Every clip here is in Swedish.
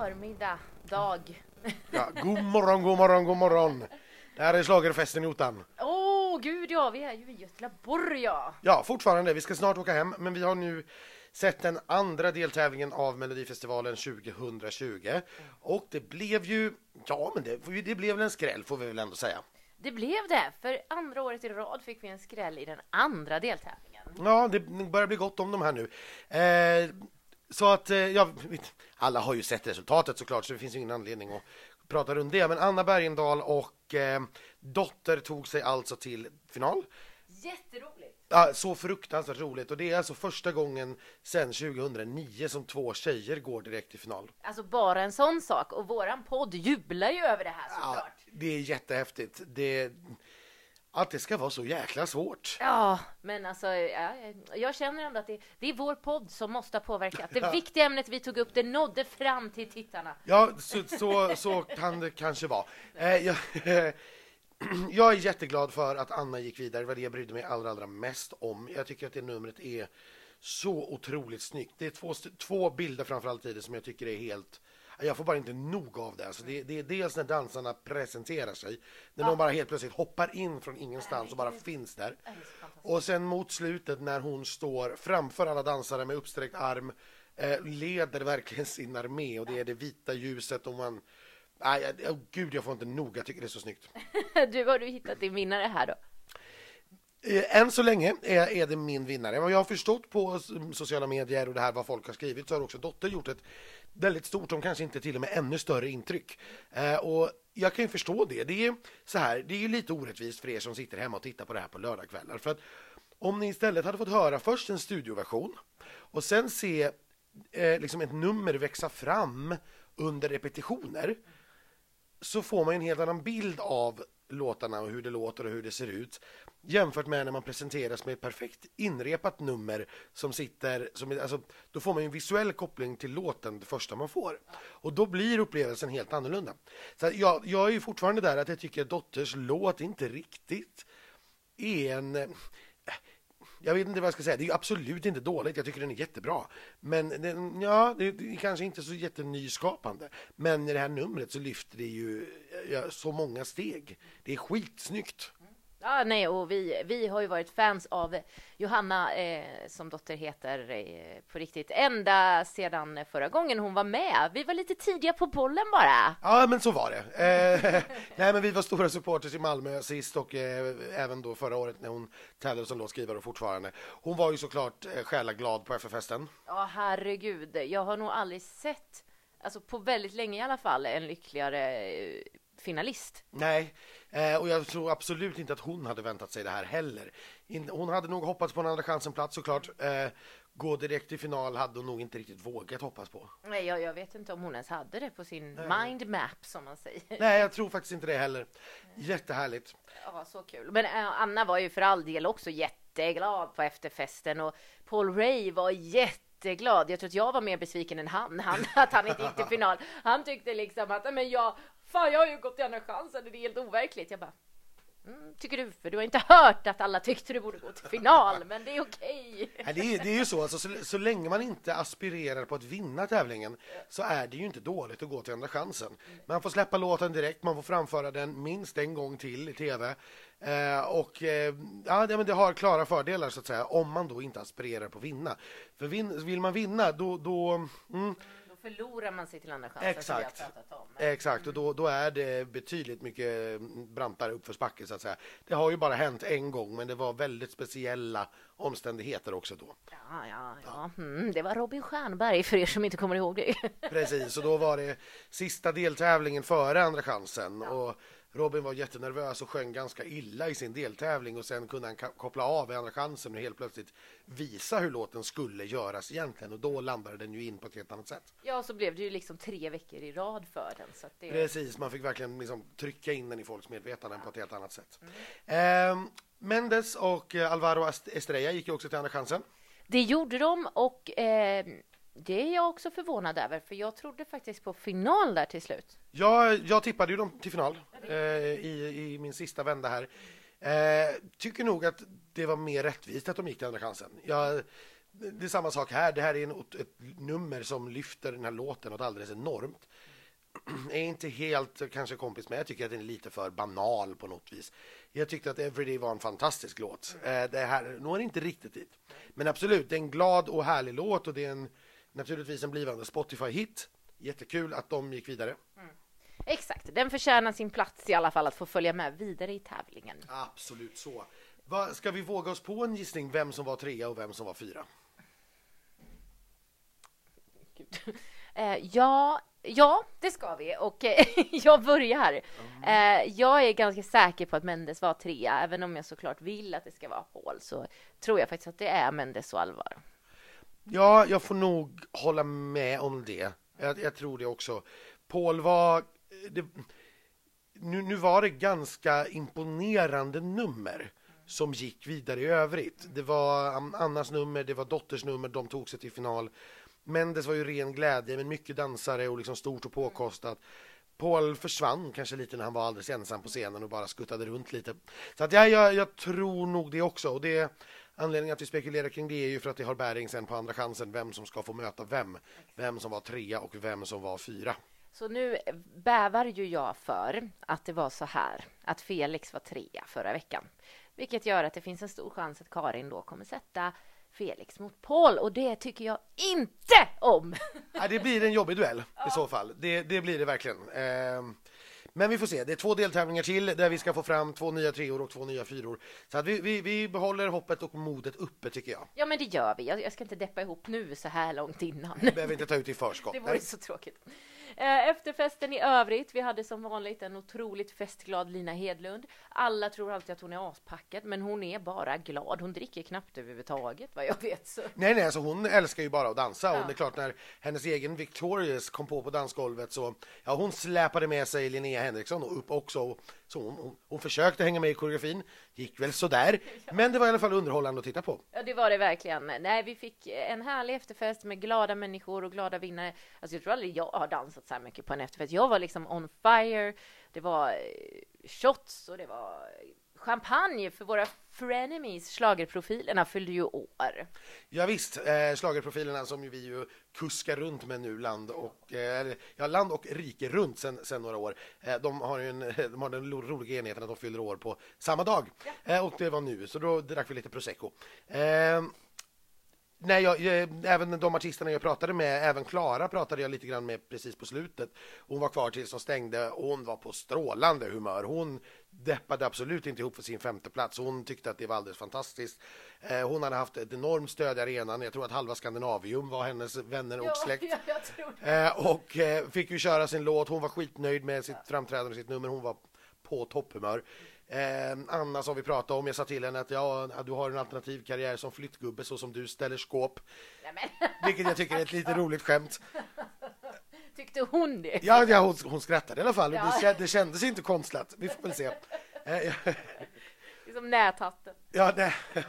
förmiddag, dag. Ja, god morgon, god morgon, god morgon. Det här är schlagerfesten i Ottan. Åh oh, gud ja, vi är ju i Göteborg ja. Ja, fortfarande. Vi ska snart åka hem, men vi har nu sett den andra deltävlingen av Melodifestivalen 2020. Och det blev ju, ja men det, det blev väl en skräll får vi väl ändå säga. Det blev det, för andra året i rad fick vi en skräll i den andra deltävlingen. Ja, det börjar bli gott om de här nu. Eh, så att, eh, ja, alla har ju sett resultatet såklart, så det finns ingen anledning att prata runt det. Men Anna Bergendahl och eh, Dotter tog sig alltså till final. Jätteroligt! Ja, så fruktansvärt roligt och det är alltså första gången sedan 2009 som två tjejer går direkt till final. Alltså bara en sån sak och våran podd jublar ju över det här såklart. Ja, det är jättehäftigt. Det, att det ska vara så jäkla svårt. Ja, men alltså, ja, jag känner ändå att det, det, är vår podd som måste ha påverkat. Det ja. viktiga ämnet vi tog upp, det nådde fram till tittarna. Ja, så, så, så kan det kanske vara. Eh, jag, jag, är jätteglad för att Anna gick vidare. Det var det jag brydde mig allra, allra mest om. Jag tycker att det numret är så otroligt snyggt. Det är två, två bilder framförallt i det som jag tycker är helt jag får bara inte nog av det. Alltså det, det är dels när dansarna presenterar sig, när ja. de bara helt plötsligt hoppar in från ingenstans och bara finns där. Och sen mot slutet när hon står framför alla dansare med uppsträckt arm, eh, leder verkligen sin armé och det är det vita ljuset och man Nej, oh, gud, jag får inte nog. Jag tycker det är så snyggt. du, har du hittat din vinnare här då? Eh, än så länge är, är det min vinnare. Vad jag har förstått på sociala medier och det här vad folk har skrivit så har också Dotter gjort ett väldigt stort, om kanske inte till och med ännu större intryck. Eh, och jag kan ju förstå det. Det är så här, det är lite orättvist för er som sitter hemma och tittar på det här på lördagskvällar. För att om ni istället hade fått höra först en studioversion och sen se eh, liksom ett nummer växa fram under repetitioner så får man en helt annan bild av låtarna och hur det låter och hur det ser ut jämfört med när man presenteras med ett perfekt inrepat nummer som sitter, som, alltså, då får man en visuell koppling till låten det första man får och då blir upplevelsen helt annorlunda. Så jag, jag är ju fortfarande där att jag tycker att Dotters låt inte riktigt är en jag vet inte vad jag ska säga. Det är absolut inte dåligt. Jag tycker den är jättebra. Men den, ja, det är kanske inte så jättenyskapande. Men i det här numret så lyfter det ju ja, så många steg. Det är skitsnyggt. Ja, nej, och vi, vi har ju varit fans av Johanna, eh, som dotter heter eh, på riktigt, ända sedan förra gången hon var med. Vi var lite tidiga på bollen bara. Ja, men så var det. Eh, nej, men vi var stora supporters i Malmö sist och eh, även då förra året när hon tävlade som låtskrivare och fortfarande. Hon var ju såklart eh, själaglad på FF-festen. Ja, herregud. Jag har nog aldrig sett, alltså på väldigt länge i alla fall, en lyckligare eh, finalist. Nej, eh, och jag tror absolut inte att hon hade väntat sig det här heller. hon hade nog hoppats på en andra chansen-plats såklart. Eh, gå direkt till final hade hon nog inte riktigt vågat hoppas på. Nej, jag, jag vet inte om hon ens hade det på sin Nej. mind map som man säger. Nej, jag tror faktiskt inte det heller. Jättehärligt. Ja, så kul. Men äh, Anna var ju för all del också jätteglad på efterfesten och Paul Ray var jätteglad. Jag tror att jag var mer besviken än han, han att han inte gick till final. Han tyckte liksom att men jag Fan, jag har ju gått till andra chansen, det är helt overkligt. Jag bara, mm, tycker du? För du har inte hört att alla tyckte du borde gå till final, men det är okej. Okay. det, är, det är ju så, alltså, så, så länge man inte aspirerar på att vinna tävlingen så är det ju inte dåligt att gå till andra chansen. Man får släppa låten direkt, man får framföra den minst en gång till i tv. Eh, och eh, ja, det, men det har klara fördelar så att säga om man då inte aspirerar på att vinna. För vin, vill man vinna då, då mm, förlorar man sig till andra chansen. Exakt, Exakt. och då, då är det betydligt mycket brantare uppförsbacke så att säga. Det har ju bara hänt en gång, men det var väldigt speciella omständigheter också då. Ja, ja, ja. Mm, det var Robin Stjernberg för er som inte kommer ihåg det. Precis, och då var det sista deltävlingen före Andra chansen. Ja. Och Robin var jättenervös och sjöng ganska illa i sin deltävling och sen kunde han koppla av i andra chansen och helt plötsligt visa hur låten skulle göras egentligen och då landade den ju in på ett helt annat sätt. Ja, så blev det ju liksom tre veckor i rad för den. Så det... Precis, man fick verkligen liksom trycka in den i folks medvetande ja. på ett helt annat sätt. Mm. Eh, Mendes och eh, Alvaro Estrella gick ju också till Andra chansen. Det gjorde de och eh, det är jag också förvånad över, för jag trodde faktiskt på final där till slut. Ja, jag tippade ju dem till final eh, i, i min sista vända här. Eh, tycker nog att det var mer rättvist att de gick till Andra chansen. Jag, det är samma sak här. Det här är en, ett nummer som lyfter den här låten något alldeles enormt. är inte helt kanske kompis med. Jag tycker att den är lite för banal på något vis. Jag tyckte att Everyday var en fantastisk låt. Eh, det här når inte riktigt dit. Men absolut, det är en glad och härlig låt och det är en, naturligtvis en blivande Spotify-hit. Jättekul att de gick vidare. Mm. Exakt, den förtjänar sin plats i alla fall att få följa med vidare i tävlingen. Absolut så. Va, ska vi våga oss på en gissning vem som var trea och vem som var fyra? Eh, ja, ja, det ska vi och eh, jag börjar. Mm. Eh, jag är ganska säker på att Mendes var trea, även om jag såklart vill att det ska vara Paul så tror jag faktiskt att det är Mendes och Alvar. Ja, jag får nog hålla med om det. Jag, jag tror det också. Paul var... Eh, det, nu, nu var det ganska imponerande nummer som gick vidare i övrigt. Det var Annas nummer, det var Dotters nummer, de tog sig till final. Mendes var ju ren glädje, men mycket dansare och liksom stort och påkostat. Paul försvann kanske lite när han var alldeles ensam på scenen och bara skuttade runt lite. Så att ja, jag, jag tror nog det också. Och det, anledningen att vi spekulerar kring det är ju för att det har bäring sen på andra chansen vem som ska få möta vem. Vem som var trea och vem som var fyra. Så nu bävar ju jag för att det var så här att Felix var trea förra veckan, vilket gör att det finns en stor chans att Karin då kommer sätta Felix mot Paul och det tycker jag inte om. Ja, det blir en jobbig duell i så fall. Det, det blir det verkligen. Eh, men vi får se. Det är två deltävlingar till där vi ska få fram två nya treor och två nya fyror. Så att vi, vi, vi behåller hoppet och modet uppe tycker jag. Ja, men det gör vi. Jag, jag ska inte deppa ihop nu så här långt innan. Vi behöver inte ta ut i förskott. Det vore så tråkigt. Eh, efterfesten i övrigt, vi hade som vanligt en otroligt festglad Lina Hedlund. Alla tror alltid att hon är aspackad, men hon är bara glad. Hon dricker knappt överhuvudtaget, vad jag vet. Så. Nej, nej, alltså hon älskar ju bara att dansa ja. och det är klart när hennes egen Victorious kom på på dansgolvet så ja, hon släpade med sig Linnea Henriksson och upp också så hon, hon, hon, försökte hänga med i koreografin, gick väl sådär, men det var i alla fall underhållande att titta på. Ja, det var det verkligen. Nej, vi fick en härlig efterfest med glada människor och glada vinnare. Alltså, jag tror aldrig jag har dansat så här mycket på en efterfest. Jag var liksom on fire. Det var eh, shots och det var champagne för våra frenemies. Schlagerprofilerna fyllde ju år. Ja, visst, eh, schlagerprofilerna som vi ju kuskar runt med nu land och, eh, ja, land och rike runt sen, sen några år. Eh, de, har en, de har den roliga enheten att de fyller år på samma dag. Ja. Eh, och det var nu, så då drack vi lite prosecco. Nej, jag, även de artisterna jag pratade med, även Klara pratade jag lite grann med precis på slutet. Hon var kvar tills de stängde och hon var på strålande humör. Hon deppade absolut inte ihop för sin femte plats. Hon tyckte att det var alldeles fantastiskt. Eh, hon hade haft ett enormt stöd i arenan. Jag tror att halva Skandinavium var hennes vänner och släkt. Ja, eh, och eh, fick ju köra sin låt. Hon var skitnöjd med sitt framträdande och sitt nummer. Hon var på topphumör. Eh, Anna som vi pratade om, jag sa till henne att ja, du har en alternativ karriär som flyttgubbe så som du ställer skåp. Vilket jag tycker är ett lite roligt skämt. Tyckte hon det? Ja, ja hon, hon skrattade i alla fall. Ja. Det, det kändes inte konstlat. Vi får väl se. Eh, som näthatten. Ja, nej.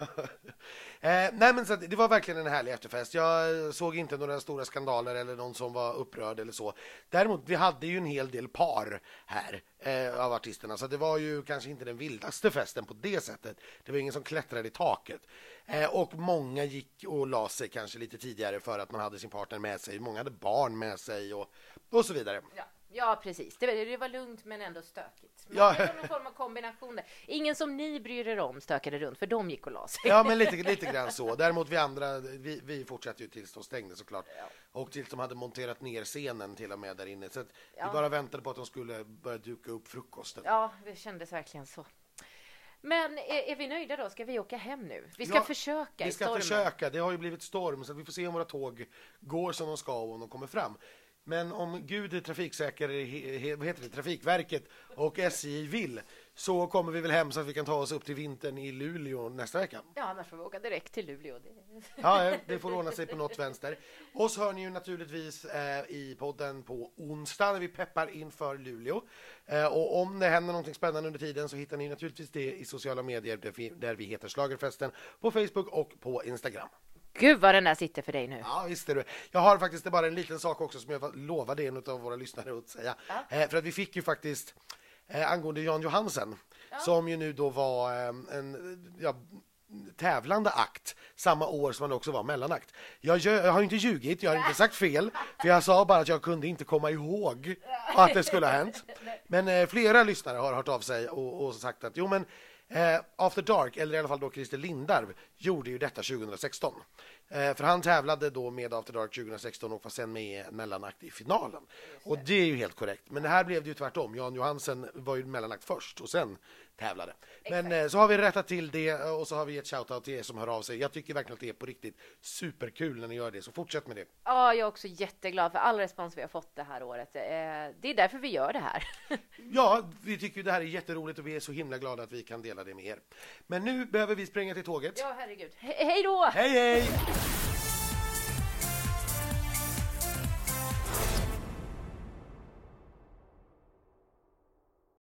Eh, nej, men så det var verkligen en härlig efterfest. Jag eh, såg inte några stora skandaler eller någon som var upprörd eller så. Däremot, vi hade ju en hel del par här eh, av artisterna, så det var ju kanske inte den vildaste festen på det sättet. Det var ingen som klättrade i taket. Eh, och många gick och la sig kanske lite tidigare för att man hade sin partner med sig. Många hade barn med sig och, och så vidare. Ja. Ja, precis. Det, det var lugnt men ändå stökigt. Men ja. Det var någon form av kombination där. Ingen som ni bryr er om stökade runt, för de gick och la sig. Ja, men lite, lite grann så. Däremot vi andra, vi, vi fortsatte ju tills de stängde såklart. Ja. Och tills de hade monterat ner scenen till och med där inne. Så ja. vi bara väntade på att de skulle börja duka upp frukosten. Ja, det kändes verkligen så. Men är, är, vi nöjda då? Ska vi åka hem nu? Vi ska ja, försöka Vi ska försöka. Det har ju blivit storm så vi får se om våra tåg går som de ska och om de kommer fram. Men om Gud är trafiksäker, vad heter det, Trafikverket och SJ vill så kommer vi väl hem så att vi kan ta oss upp till vintern i Luleå nästa vecka. Ja, annars får vi åka direkt till Luleå. Ja, det får ordna sig på något vänster. Oss hör ni ju naturligtvis eh, i podden på onsdag när vi peppar inför Luleå. Eh, och om det händer någonting spännande under tiden så hittar ni naturligtvis det i sociala medier där vi, där vi heter Slagerfesten på Facebook och på Instagram. Gud vad den där sitter för dig nu. Ja, visst är det. Jag har faktiskt bara en liten sak också som jag lovade en av våra lyssnare att säga. Ja. Eh, för att vi fick ju faktiskt eh, angående Jan Johansen ja. som ju nu då var eh, en, ja, tävlande akt samma år som han också var mellanakt. Jag, jag har inte ljugit, jag har inte sagt fel, för jag sa bara att jag kunde inte komma ihåg att det skulle ha hänt. Men eh, flera lyssnare har hört av sig och, och sagt att jo men Eh, After Dark, eller i alla fall då Christer Lindarw, gjorde ju detta 2016. Eh, för han tävlade då med After Dark 2016 och var sen med i en mellanakt i finalen. Och det är ju helt korrekt. Men det här blev det ju tvärtom. Jan Johansen var ju mellanakt först och sen tävlade. Men eh, så har vi rättat till det och så har vi ett shoutout till er som hör av sig. Jag tycker verkligen att det är på riktigt superkul när ni gör det, så fortsätt med det. Ja, jag är också jätteglad för all respons vi har fått det här året. Eh, det är därför vi gör det här. ja, vi tycker det här är jätteroligt och vi är så himla glada att vi kan dela det med er. Men nu behöver vi springa till tåget. Ja, herregud. He hej då! Hej, hej!